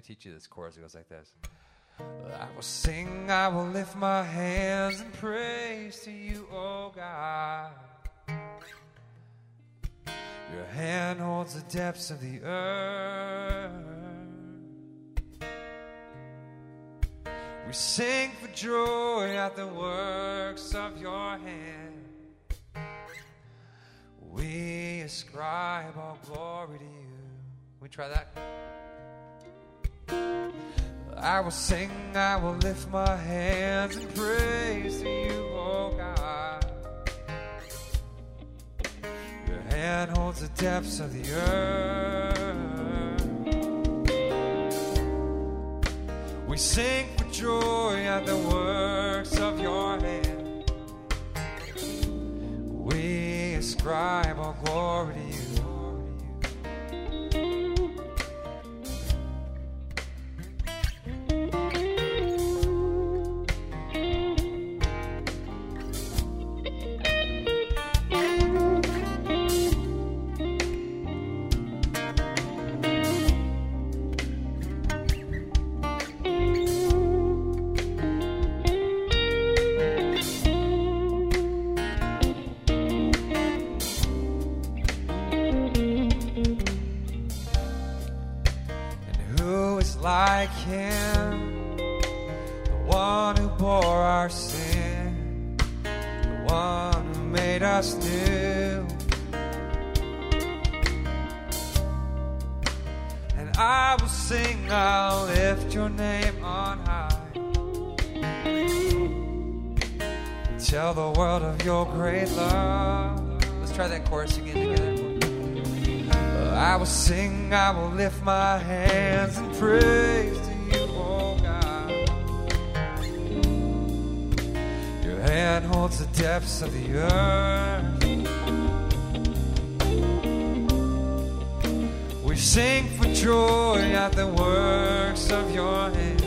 me teach you this chorus. It goes like this. I will sing, I will lift my hands in praise to you, oh God. Your hand holds the depths of the earth. We sing for joy at the works of your hand. We ascribe all glory to you. We try that. I will sing, I will lift my hands in praise to you, oh God. Your hand holds the depths of the earth. We sing for joy at the works of your hand. We ascribe all glory to you. Like him? The one who bore our sin, the one who made us new. And I will sing, I'll lift your name on high. Tell the world of your great love. Let's try that chorus again together. I will sing, I will lift my hands and praise to you, oh God. Your hand holds the depths of the earth. We sing for joy at the works of your hand.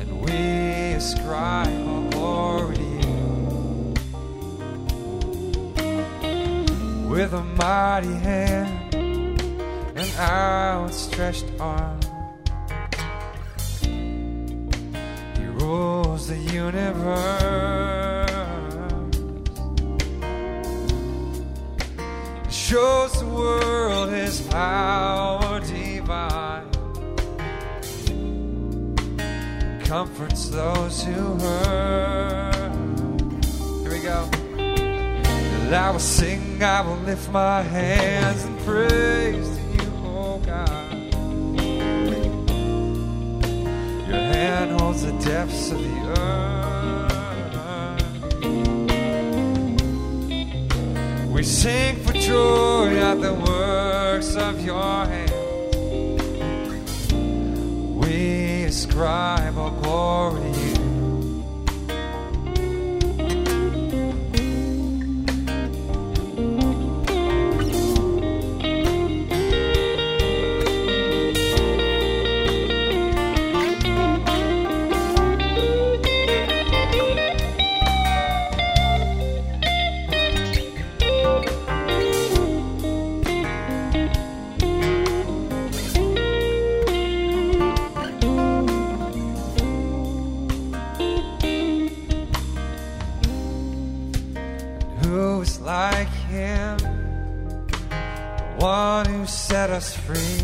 And we ascribe with a mighty hand and outstretched arm. He rules the universe, shows the world his power divine, comforts those who hurt. I will sing, I will lift my hands in praise to you, oh God. Your hand holds the depths of the earth. We sing for joy at the works of your hand. We ascribe all glory like him? The one who set us free,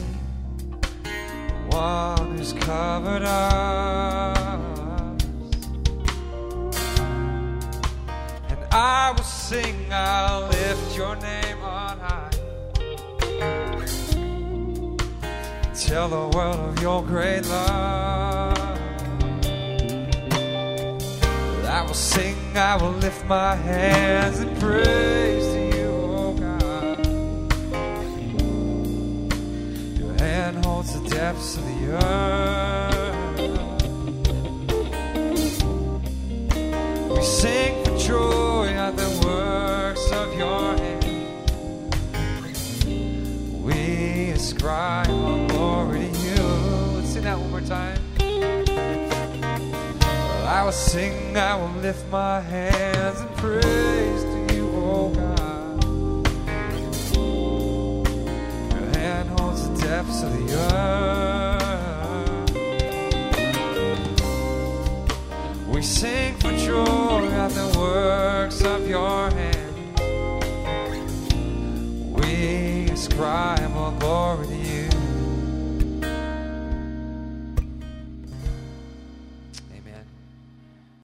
the one who's covered us. And I will sing, I'll lift your name on high. Tell the world of your great love. I will sing, I will lift my hands and praise to you, oh God. Your hand holds the depths of the earth. We sing for joy at the works of your hand. We ascribe all glory to you. Let's sing that one more time will sing, I will lift my hands and praise to you, oh God. Your hand holds the depths of the earth. We sing for joy at the works of your hand. We ascribe all glory to you.